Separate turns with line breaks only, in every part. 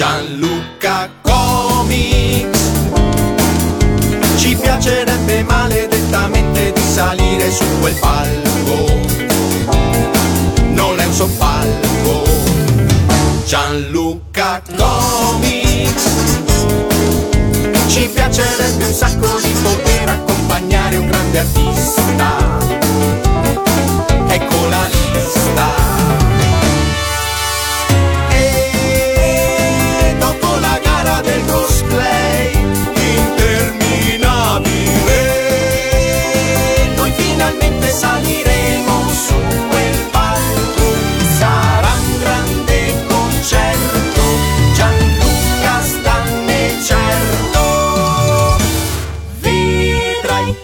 Gianluca Comics. Ci piacerebbe maledettamente di salire su quel palco. Non è un soppalco. Gianluca Comics. Ci piacerebbe un sacco di poter accompagnare un grande artista. Ecco la lista. Gara del cosplay interminabile, noi finalmente saliremo su quel palco. Sarà un grande concerto, Gianluca stanne certo. Vedrai.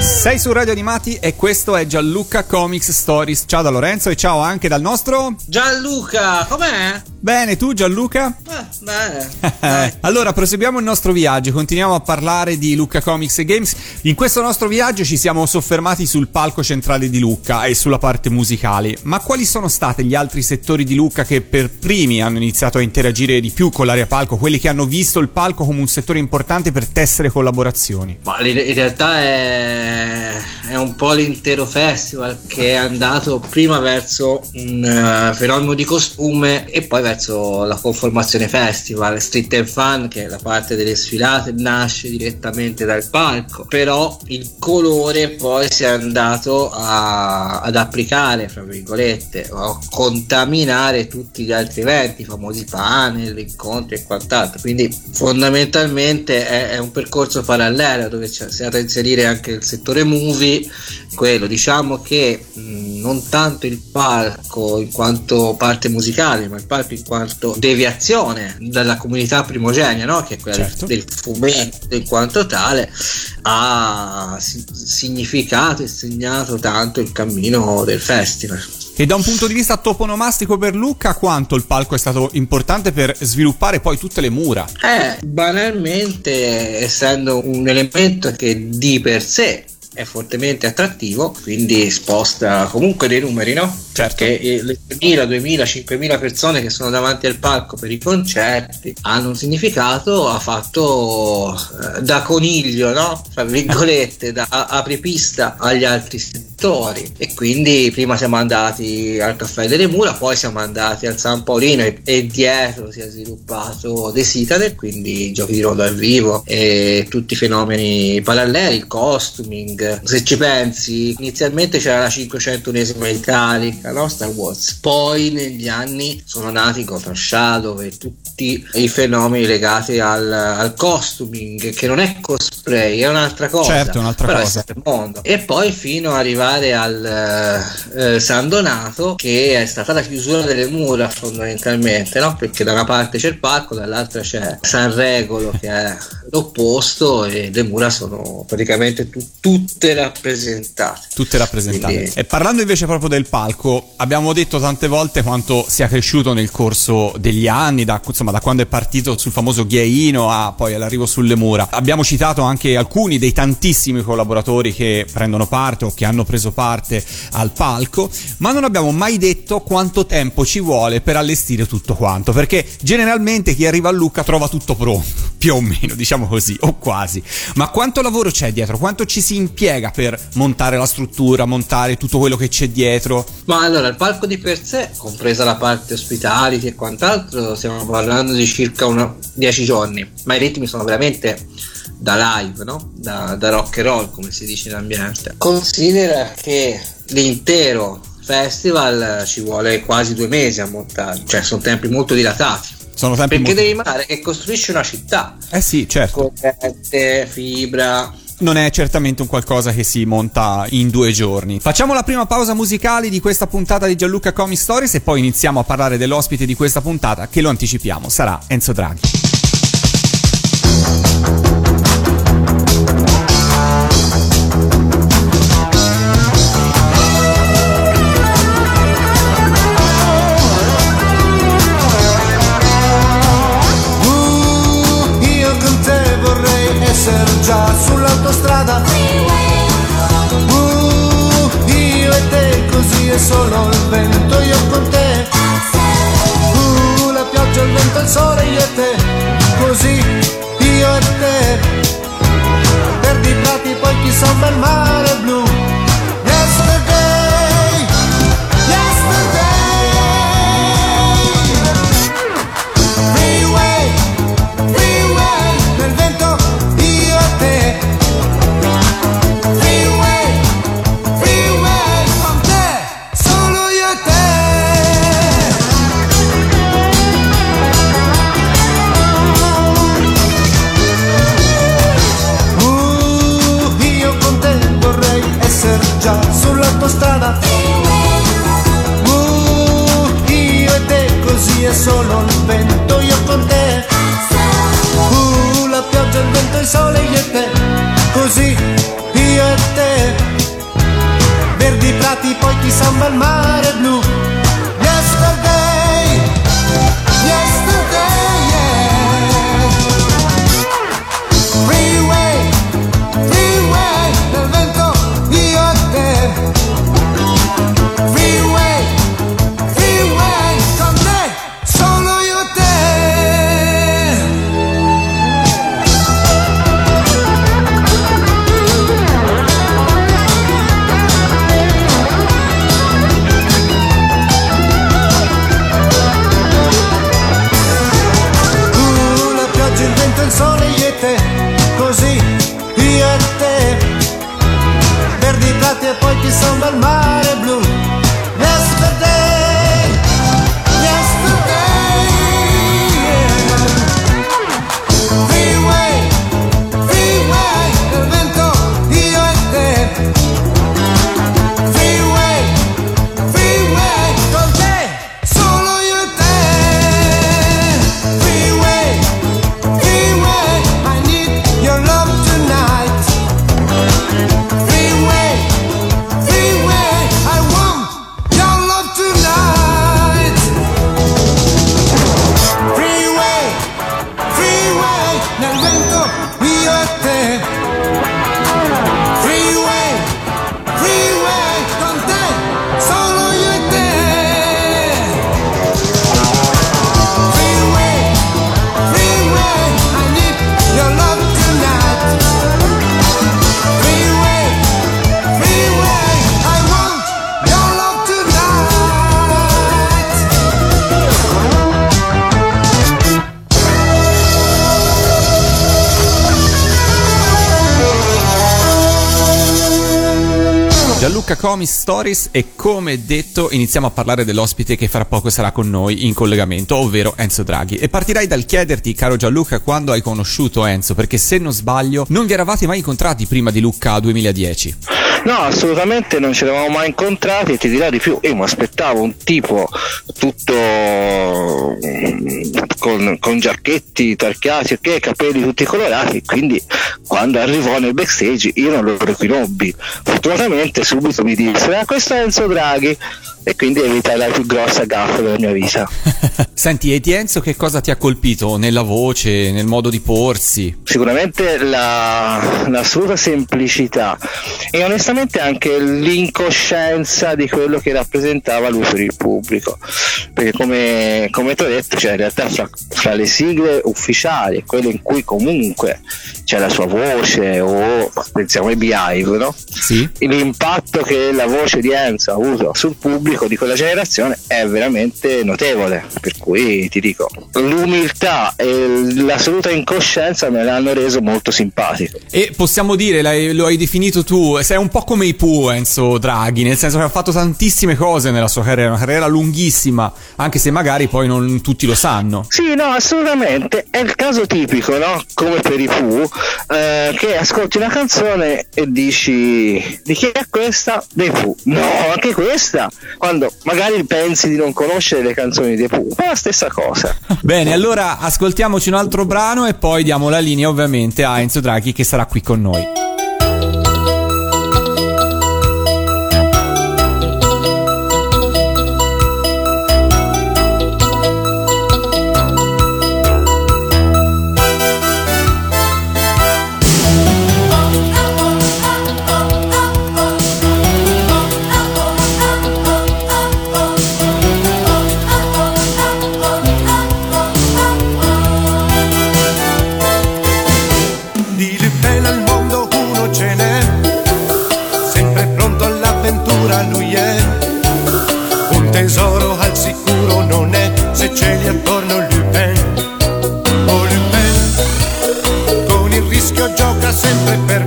Sei su Radio Animati e questo è Gianluca Comics Stories. Ciao da Lorenzo e ciao anche dal nostro.
Gianluca, com'è?
Bene, tu Gianluca?
Eh, bene.
Allora, proseguiamo il nostro viaggio, continuiamo a parlare di Lucca Comics e Games. In questo nostro viaggio ci siamo soffermati sul palco centrale di Lucca e sulla parte musicale. Ma quali sono stati gli altri settori di Lucca che per primi hanno iniziato a interagire di più con l'area palco, quelli che hanno visto il palco come un settore importante per tessere collaborazioni?
Ma in realtà è, è un po' l'intero festival che è andato prima verso un eh, fenomeno di costume e poi verso la conformazione festival. Street and Fun, che la parte delle sfilate, nasce direttamente dal palco, però il colore poi si è andato a- ad applicare, fra virgolette, a contaminare tutti gli altri eventi, i famosi panel, incontri e quant'altro. Quindi fondamentalmente è, è un percorso parallelo dove si è da inserire anche il settore movie, quello diciamo che mh, non tanto il palco in quanto parte musicale, ma il palco in quanto deviazione dalla comunità primogenia, no? che è quella
Certo.
del fumetto in quanto tale, ha si- significato e segnato tanto il cammino del festival.
E da un punto di vista toponomastico per Lucca, quanto il palco è stato importante per sviluppare poi tutte le mura?
Eh, banalmente, essendo un elemento che di per sé è fortemente attrattivo, quindi sposta comunque dei numeri, no?
Certo.
Perché eh, le 3.000, 2.000, 5.000 persone che sono davanti al palco per i concerti hanno un significato, ha fatto eh, da coniglio, no? Tra virgolette, da apripista agli altri settori. E quindi prima siamo andati al Caffè delle Mura, poi siamo andati al San Paolino e, e dietro si è sviluppato The Citadel, quindi giochi di ruolo dal vivo e tutti i fenomeni paralleli, il costuming. Se ci pensi, inizialmente c'era la 501esima italica, no? Star Wars. Poi negli anni sono nati Gotham Shadow e tutti i fenomeni legati al, al costuming, che non è cosplay, è un'altra cosa.
Certo, un'altra
però
cosa.
È mondo. E poi fino ad arrivare al eh, eh, San Donato, che è stata la chiusura delle mura fondamentalmente, no? Perché da una parte c'è il parco, dall'altra c'è San Regolo che è l'opposto e le mura sono praticamente tu- tutte rappresentate.
Tutte rappresentate.
Quindi-
E parlando invece proprio del palco, abbiamo detto tante volte quanto sia cresciuto nel corso degli anni, da, insomma, da quando è partito sul famoso ghiaino a poi all'arrivo sulle mura. Abbiamo citato anche alcuni dei tantissimi collaboratori che prendono parte o che hanno preso parte al palco, ma non abbiamo mai detto quanto tempo ci vuole per allestire tutto quanto, perché generalmente chi arriva a Lucca trova tutto pronto, più o meno, diciamo così, o quasi. Ma quanto lavoro c'è dietro? Quanto ci si impiega per montare la struttura, montare tutto quello che c'è dietro?
Ma allora, il palco di per sé, compresa la parte hospitality e quant'altro, stiamo parlando di circa una- 10 giorni, ma i ritmi sono veramente da live, no? Da, da rock and roll, come si dice in ambiente. Considera che l'intero festival ci vuole quasi due mesi a montare, cioè sono tempi molto dilatati.
Sono tempi
Perché
molto-
devi immaginare che costruisci una città,
Eh sì, certo.
corrente, fibra,
Non è certamente un qualcosa che si monta in due giorni. Facciamo la prima pausa musicale di questa puntata di Gianluca Comic Stories e poi iniziamo a parlare dell'ospite di questa puntata che lo anticipiamo, sarà Enzo Draghi.
canzone io e te, così io e te, verdi prati e poi chissà sono bel mare.
Gianluca Comis Stories e come detto iniziamo a parlare dell'ospite che fra poco sarà con noi in collegamento, ovvero Enzo Draghi. E partirei dal chiederti, caro Gianluca, quando hai conosciuto Enzo, perché se non sbaglio non vi eravate mai incontrati prima di Lucca 2010.
No, assolutamente non ci eravamo mai incontrati e ti dirò di più, io mi aspettavo un tipo tutto mm, con, con giacchetti tarchiati, ok, capelli tutti colorati, quindi quando arrivò nel backstage io non lo riconobbi. Fortunatamente subito mi disse, ah, questo è Enzo Draghi e quindi evitai la più grossa gaffa della mia vita.
Senti, e di Enzo che cosa ti ha colpito nella voce, nel modo di porsi?
Sicuramente la, l'assoluta semplicità e onestamente anche l'incoscienza di quello che rappresentava lui per il pubblico. Perché come, come ti ho detto, cioè in realtà fra, fra le sigle ufficiali e quelle in cui comunque c'è la sua voce o pensiamo ai Beehive, no?
Sì.
l'impatto che la voce di Enzo ha avuto sul pubblico di quella generazione è veramente notevole. Per cui ti dico, l'umiltà e l'assoluta incoscienza me l'hanno reso molto simpatico.
E possiamo dire, l'hai- lo hai definito tu, sei un po' come i Pooh Enzo Draghi, nel senso che ha fatto tantissime cose nella sua carriera, una carriera lunghissima, anche se magari poi non tutti lo sanno.
Sì, no, assolutamente. È il caso tipico, no? Come per i Pooh, eh, che ascolti una canzone e dici di chi è questa? Dei Pooh. No, anche questa. Quando magari pensi di non conoscere le canzoni dei Pooh, è la stessa cosa.
Bene, allora ascoltiamoci un altro brano e poi diamo la linea ovviamente a Enzo Draghi che sarà qui con noi.
Sempre per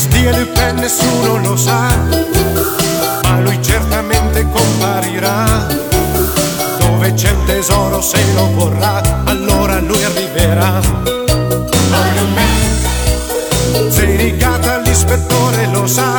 Le Pen nessuno lo sa, ma lui certamente comparirà. Dove c'è un tesoro se lo vorrà, allora lui arriverà. Pen, sei rigata l'ispettore lo sa,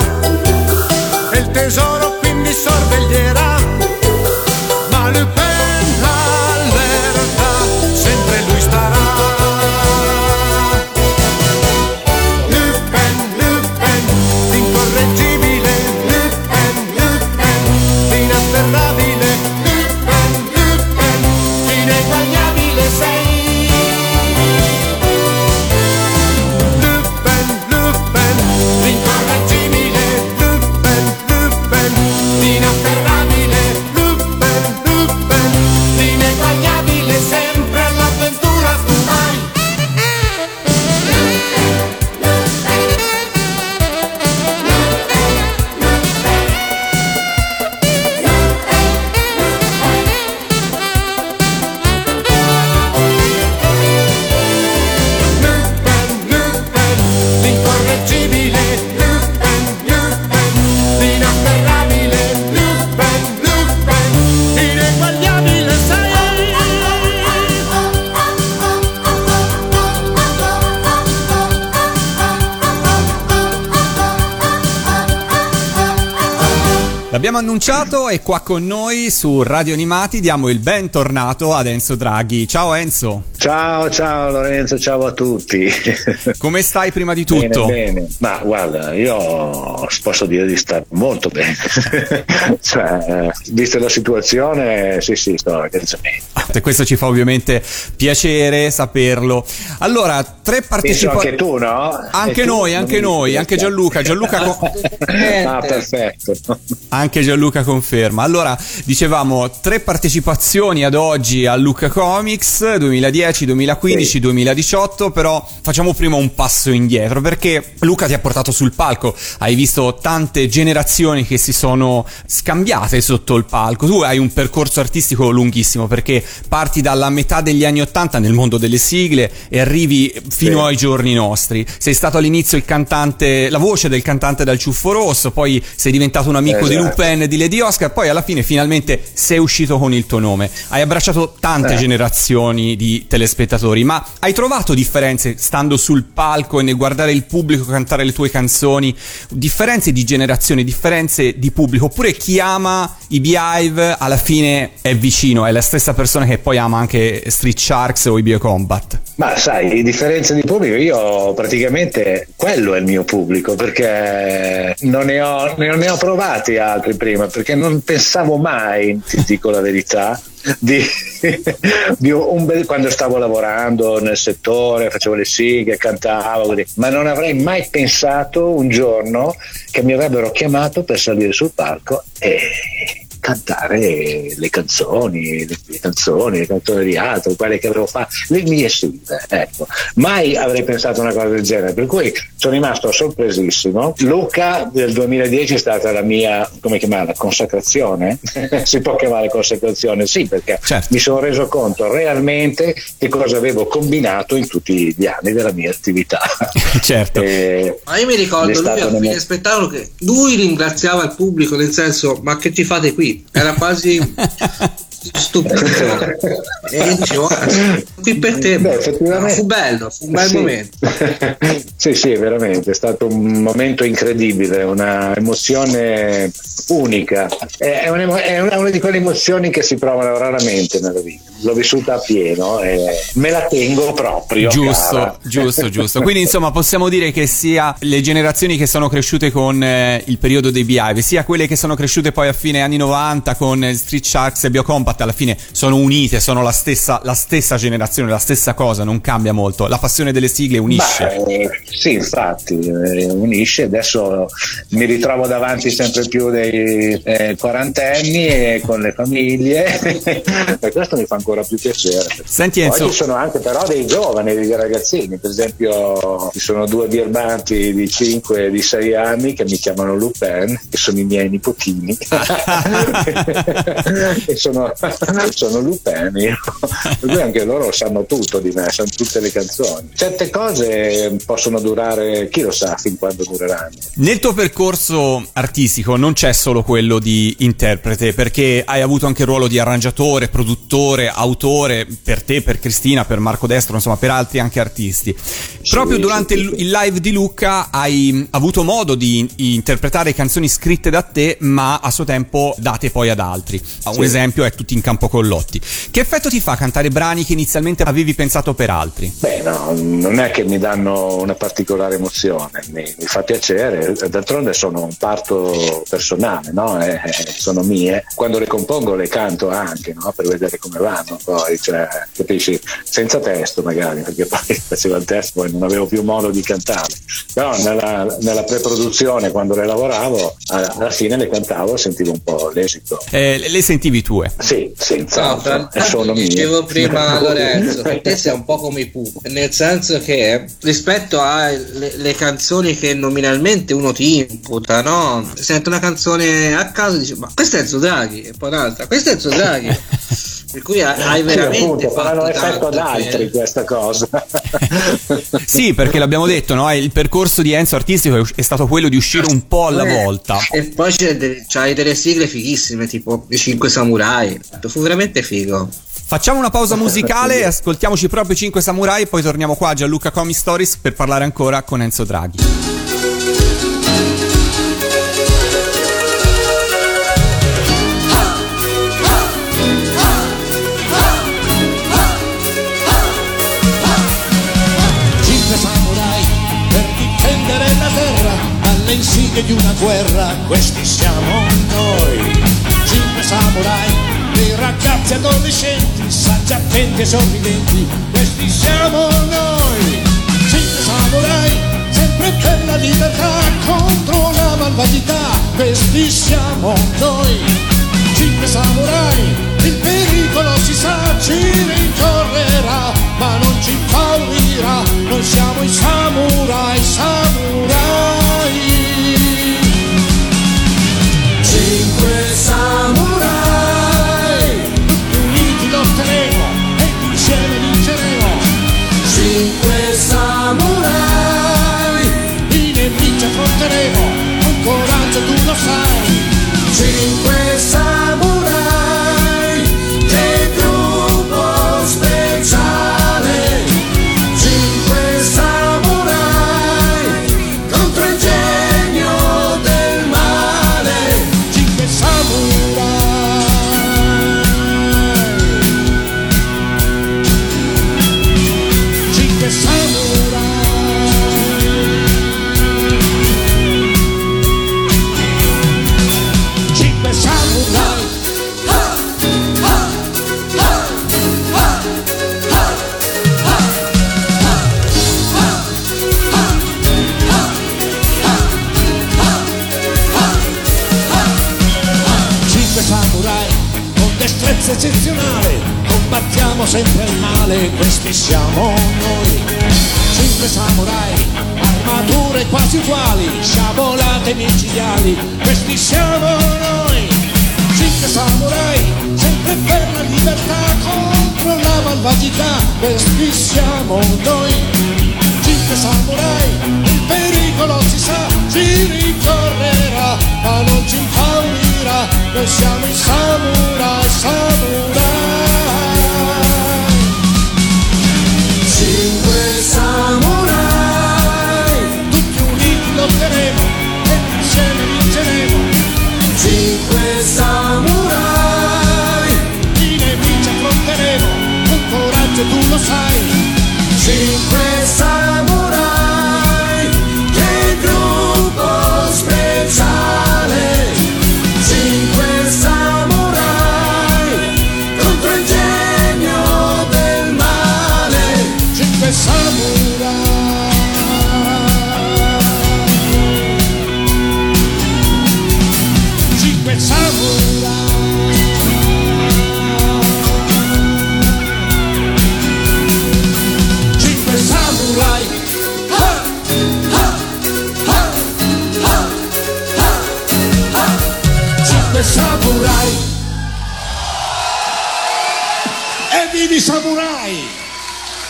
L'abbiamo annunciato e qua con noi su Radio Animati diamo il bentornato ad Enzo Draghi. Ciao Enzo.
Ciao, ciao Lorenzo, ciao a tutti.
Come stai prima di tutto?
Bene, bene. Ma guarda, io posso dire di stare molto bene. cioè, vista la situazione, sì, sì, sto organizzamento.
E questo ci fa ovviamente piacere saperlo. Allora, tre partecipanti.
Anche tu, no?
Anche
tu?
noi, anche noi, anche Gianluca. Gianluca co-
Ah, perfetto.
Anche Gianluca conferma. Allora, dicevamo tre partecipazioni ad oggi a Luca Comics 2010, 2015,
Sì.
2018, però facciamo prima un passo indietro perché Luca ti ha portato sul palco, hai visto tante generazioni che si sono scambiate sotto il palco. Tu hai un percorso artistico lunghissimo perché parti dalla metà degli anni 80 nel mondo delle sigle e arrivi fino
Sì.
ai giorni nostri. Sei stato all'inizio il cantante, la voce del cantante dal ciuffo rosso, poi sei diventato un amico di
Esatto.
Lupin e di Lady Oscar, poi alla fine finalmente sei uscito con il tuo nome. Hai abbracciato tante
Eh.
generazioni di telespettatori, ma hai trovato differenze stando sul palco e nel guardare il pubblico cantare le tue canzoni? Differenze di generazione, differenze di pubblico? Oppure chi ama i Beehive alla fine è vicino, è la stessa persona che poi ama anche Street Sharks o i Biocombat?
Ma sai, differenza di pubblico, io praticamente quello è il mio pubblico perché non ne ho, ne ho provati altri prima, perché non pensavo mai, ti dico la verità, di, di bel, quando stavo lavorando nel settore, facevo le sigle, cantavo, ma non avrei mai pensato un giorno che mi avrebbero chiamato per salire sul palco e cantare le canzoni, le, le canzoni, le canzoni di altro, quelle che avevo fatto, le mie sigle, ecco. Mai avrei pensato una cosa del genere, per cui sono rimasto sorpresissimo. Luca del 2010 è stata la mia, come chiamarla, consacrazione? si può chiamare consacrazione? Sì, perché
Certo.
mi sono reso conto realmente che cosa avevo combinato in tutti gli anni della mia attività.
certo.
Eh,
Ma io mi ricordo lui
stato
a
una-
fine spettacolo che lui ringraziava il pubblico nel senso ma che ci fate qui? Era quasi stupito e dicevo "Ah, qui per te
Beh, effettivamente-
fu bello fu un bel
Sì.
momento
sì, sì, veramente, è stato un momento incredibile, una emozione unica. È, è un'emo- è una, una di quelle emozioni che si provano raramente nella vita. L'ho vissuta a pieno e me la tengo proprio.
Giusto,
cara.
giusto, giusto. Quindi insomma possiamo dire che sia le generazioni che sono cresciute con eh, il periodo dei Beehive, sia quelle che sono cresciute poi a fine anni 90 con eh, Street Sharks e Biocompat, alla fine sono unite, sono la stessa, la stessa generazione, la stessa cosa, non cambia molto. La passione delle sigle unisce.
Beh, sì, infatti, eh, unisce. Adesso mi ritrovo davanti sempre più dei eh, quarantenni e con le famiglie e questo mi fa ancora più piacere.
Senti
Poi
Enzo,
ci sono anche però dei giovani, dei ragazzini, per esempio ci sono due birbanti di 5 e di 6 anni che mi chiamano Lupin, che sono i miei nipotini e sono, sono per cui anche loro sanno tutto di me, sanno tutte le canzoni. Certe cose possono durare, chi lo sa fin quando dureranno.
Nel tuo percorso artistico non c'è solo quello di interprete, perché hai avuto anche il ruolo di arrangiatore, produttore, autore, per te, per Cristina, per Marco Destro, insomma per altri anche artisti. Proprio
Sì,
durante
sì,
il,
sì.
il live di Luca hai mh, avuto modo di in- interpretare canzoni scritte da te, ma a suo tempo date poi ad altri. Un esempio è Tutti in campo con Lotti. Che effetto ti fa cantare brani che inizialmente avevi pensato per altri?
Beh, no, non è che mi danno una particolare emozione, mi, mi fa piacere, d'altronde sono un parto personale, no? Eh, eh, sono mie. Quando le compongo le canto anche, no? Per vedere come vanno, poi, cioè, capisci? Senza testo magari, perché poi facevo il testo poi non avevo più modo di cantare. Però nella, nella pre-produzione, quando le lavoravo, alla fine le cantavo e sentivo un po' l'esito.
Eh, le sentivi tue?
Sì,
No,
senz'altro, mie.
dicevo prima Lorenzo che te sei un po' come i Pooh nel senso che rispetto alle le canzoni che nominalmente uno ti imputa no? sente una canzone a caso e dice ma questo è Enzo Draghi e poi un'altra questo è Enzo Draghi per cui hai
Sì,
veramente
appunto, faranno
fatto
effetto ad altri
per-
questa cosa.
Sì, perché l'abbiamo detto, no? Il percorso di Enzo artistico è- stato quello di uscire un po' alla
Eh,
volta.
e poi c'è de- c'hai delle sigle fighissime tipo i 5 samurai fu veramente figo
Facciamo una pausa musicale e ascoltiamoci proprio 5 Samurai, poi torniamo qua a Gianluca Comi Stories per parlare ancora con Enzo Draghi.
Saggi attenti e sorridenti, questi siamo noi. Cinque samurai, sempre per la libertà, contro la malvagità, questi siamo noi. Cinque samurai, il pericolo si sa, ci rincorrerà, ma non ci impaurirà, noi siamo i samurai, samurai. Sai. Uguali, sciabolate micidiali, questi siamo noi. Cinque samurai, sempre per la libertà contro la malvagità, questi siamo noi. Cinque samurai, il pericolo si sa, ci ricorrerà, ma non ci impaurirà, noi siamo i samurai, samurai. Cinque samurai, sai. Cinque samurai, che gruppo speciale. Cinque samurai, contro il genio del male. Cinque samurai.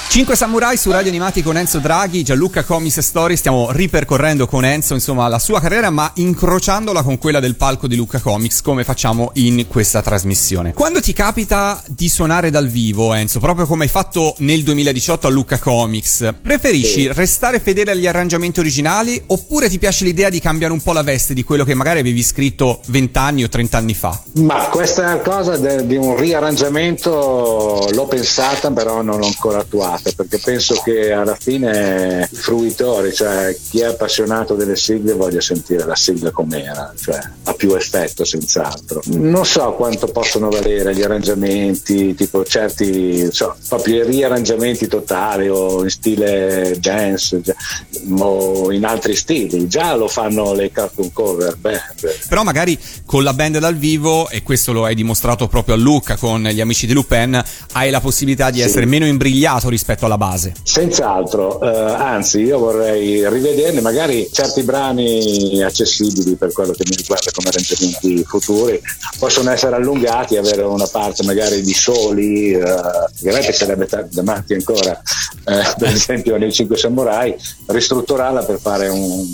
5 samurai su Radio Animati con Enzo Draghi, Gianluca Comics Story, stiamo ripercorrendo con Enzo insomma la sua carriera ma incrociandola con quella del palco di Luca Comics come facciamo in questa trasmissione. Quando ti capita di suonare dal vivo Enzo, proprio come hai fatto nel 2018 a Luca Comics, preferisci restare fedele agli arrangiamenti originali oppure ti piace l'idea di cambiare un po' la veste di quello che magari avevi scritto 20 anni o 30 anni fa?
Ma questa cosa de- di un riarrangiamento l'ho pensata, però non l'ho ancora attuata, perché penso che alla fine i fruitori, cioè chi è appassionato delle sigle voglia sentire la sigla com'era, cioè ha più effetto senz'altro. Non so quanto possono valere gli arrangiamenti, tipo certi, so, proprio riarrangiamenti totali o in stile dance già- o in altri stili, già lo fanno le cartoon cover, beh, beh.
Però magari con la band dal vivo, e questo lo hai dimostrato proprio a Lucca con gli amici di Lupin, hai la possibilità di
Sì.
essere meno imbrigliato rispetto alla base.
Senz'altro, eh, anzi io vorrei rivederne magari certi brani accessibili per quello che mi riguarda come arrangiamenti futuri, possono essere allungati, avere una parte magari di soli, eh, ovviamente sarebbe ta- davanti ancora, eh, per esempio nei 5 Samurai, ristrutturarla per fare un,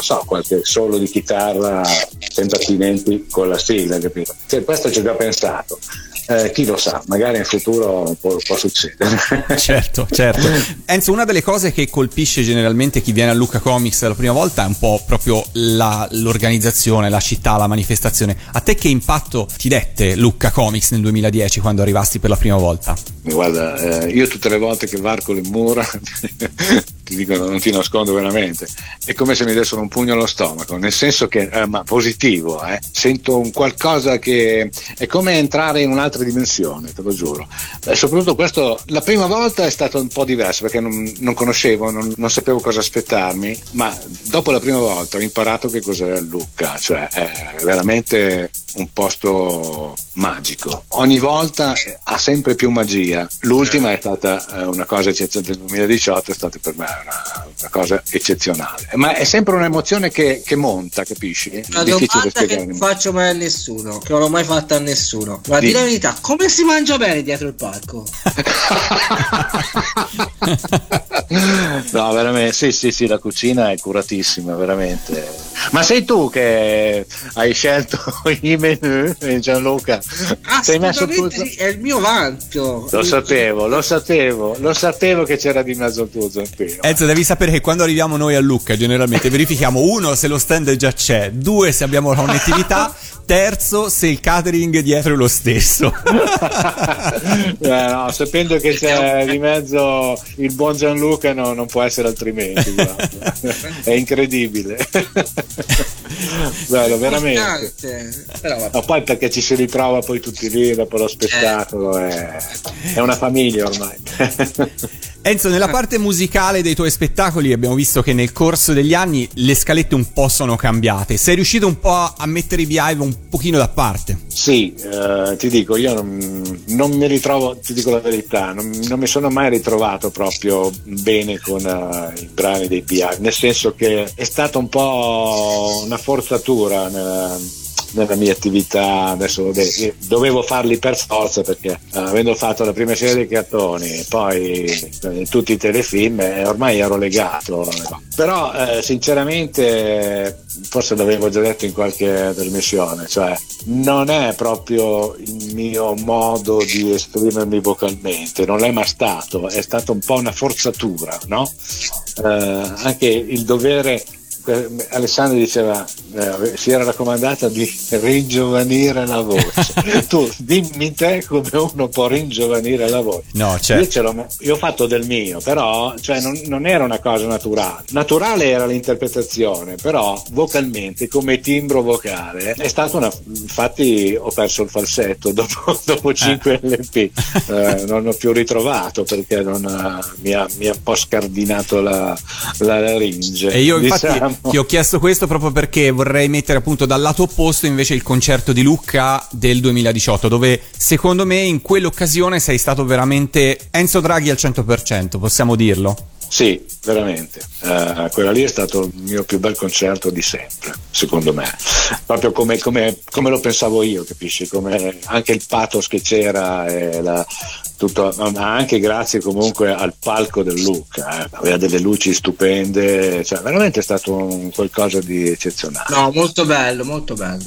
so, qualche solo di chitarra sempre attinenti con la sigla, capito? Cioè, questo ci ho già pensato. Eh, chi lo sa, magari in futuro può, può succedere.
Certo, certo. Enzo, una delle cose che colpisce generalmente chi viene a Lucca Comics la prima volta è un po' proprio la- l'organizzazione, la città, la manifestazione. A te che impatto ti dette Lucca Comics nel 2010 quando arrivasti per la prima volta?
Guarda, eh, io tutte le volte che varco le mura ti dico, non ti nascondo veramente, è come se mi dessero un pugno allo stomaco, nel senso che, eh, ma positivo, eh, sento un qualcosa che è come entrare in un'altra dimensione, te lo giuro. E soprattutto questo, la prima volta è stato un po' diverso perché non, non conoscevo, non, non sapevo cosa aspettarmi, ma dopo la prima volta ho imparato che cos'è Lucca, cioè è veramente un posto magico. Ogni volta ha sempre più magia. L'ultima è stata eh, una cosa eccezionale del 2018, è stata per me una, una cosa eccezionale. Ma è sempre un'emozione che, che monta, capisci?
Una
Difficile spiegare.
non faccio mai a nessuno, che non l'ho mai fatta a nessuno. Ma di la verità, come si mangia bene dietro il palco?
no, veramente, sì, sì, sì, la cucina è curatissima, veramente. Ma sei tu che hai scelto i menù, eh, Gianluca? Sei messo
sì, è il mio vanto.
Lo sapevo, lo sapevo, lo sapevo che c'era di mezzo il tuo zampino.
Enzo, devi sapere che quando arriviamo noi a Lucca, generalmente verifichiamo uno se lo stand già c'è, due se abbiamo la connettività, terzo se il catering dietro è lo stesso.
Eh, no, sapendo che c'è di mezzo il buon Gianluca no, non può essere altrimenti guarda. è incredibile. Bello veramente. Ma poi perché ci si ritrova poi tutti lì dopo lo spettacolo è, è una famiglia ormai
Enzo, nella parte musicale dei tuoi spettacoli abbiamo visto che nel corso degli anni le scalette un po' sono cambiate. Sei riuscito un po' a mettere i Beehive un pochino da parte.
Sì, eh, ti dico, io non, non mi ritrovo, ti dico la verità, non, non mi sono mai ritrovato proprio bene con eh, i brani dei BI, nel senso che è stata un po' una forzatura nella, nella mia attività, adesso vabbè, dovevo farli per forza perché eh, avendo fatto la prima serie dei cartoni, poi eh, tutti i telefilm, eh, ormai ero legato. Però eh, sinceramente, forse l'avevo già detto in qualche trasmissione, cioè non è proprio il mio modo di esprimermi vocalmente, non è mai stato, è stata un po' una forzatura, no? Eh, anche il dovere Alessandro diceva eh, si era raccomandata di ringiovanire la voce. Tu dimmi te come uno può ringiovanire la voce.
No,
io,
certo.
ce l'ho- io ho fatto del mio però cioè, non, non era una cosa naturale. Naturale era l'interpretazione però vocalmente come timbro vocale è stata una infatti ho perso il falsetto dopo, dopo 5 LP Eh, non ho più ritrovato perché non, eh, mi, ha, mi ha un po' scardinato la, la laringe
E io infatti
diciamo.
Ti ho chiesto questo proprio perché vorrei mettere appunto dal lato opposto invece il concerto di Lucca del 2018 dove secondo me in quell'occasione sei stato veramente Enzo Draghi al 100%, possiamo dirlo?
Sì, veramente. Eh, quella lì è stato il mio più bel concerto di sempre, secondo me. Proprio come, come- come lo pensavo io, capisci? Come anche il pathos che c'era, e la- tutto, ma anche grazie comunque al palco del Luca. eh. Aveva delle luci stupende, cioè veramente è stato un qualcosa di eccezionale.
No, molto bello, molto bello.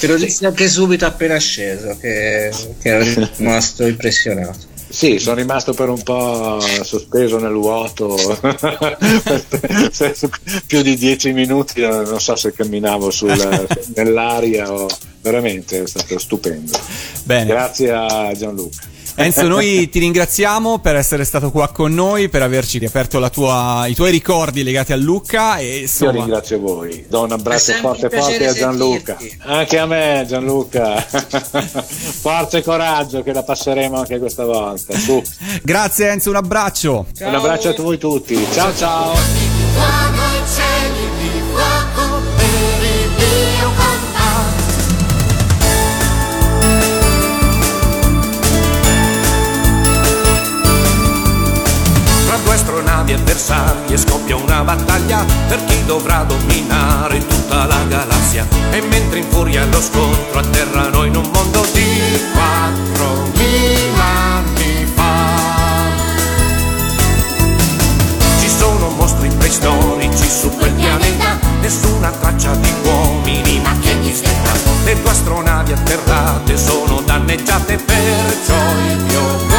Te lo dissi anche subito appena sceso, che, che ero rimasto impressionato.
Sì, sono rimasto per un po' sospeso nel vuoto più di dieci minuti, non so se camminavo sul- nell'aria o veramente è stato stupendo.
Bene.
Grazie a Gianluca.
Enzo, noi ti ringraziamo per essere stato qua con noi, per averci riaperto la tua- i tuoi ricordi legati a Lucca e
Io
insomma...
ringrazio voi, do un abbraccio forte forte a Gianluca.
sentirti.
Anche a me Gianluca. Forza e coraggio che la passeremo anche questa volta. Su.
Grazie Enzo, un abbraccio.
Un abbraccio a voi tutti. Ciao ciao.
Astronavi avversarie scoppia una battaglia per chi dovrà dominare tutta la galassia. E mentre infuria lo scontro atterrano in un mondo di 4.000 anni fa. Ci sono mostri preistorici su quel pianeta, nessuna traccia di uomini, ma che mistero. Le tue astronavi atterrate sono danneggiate, perciò il mio combat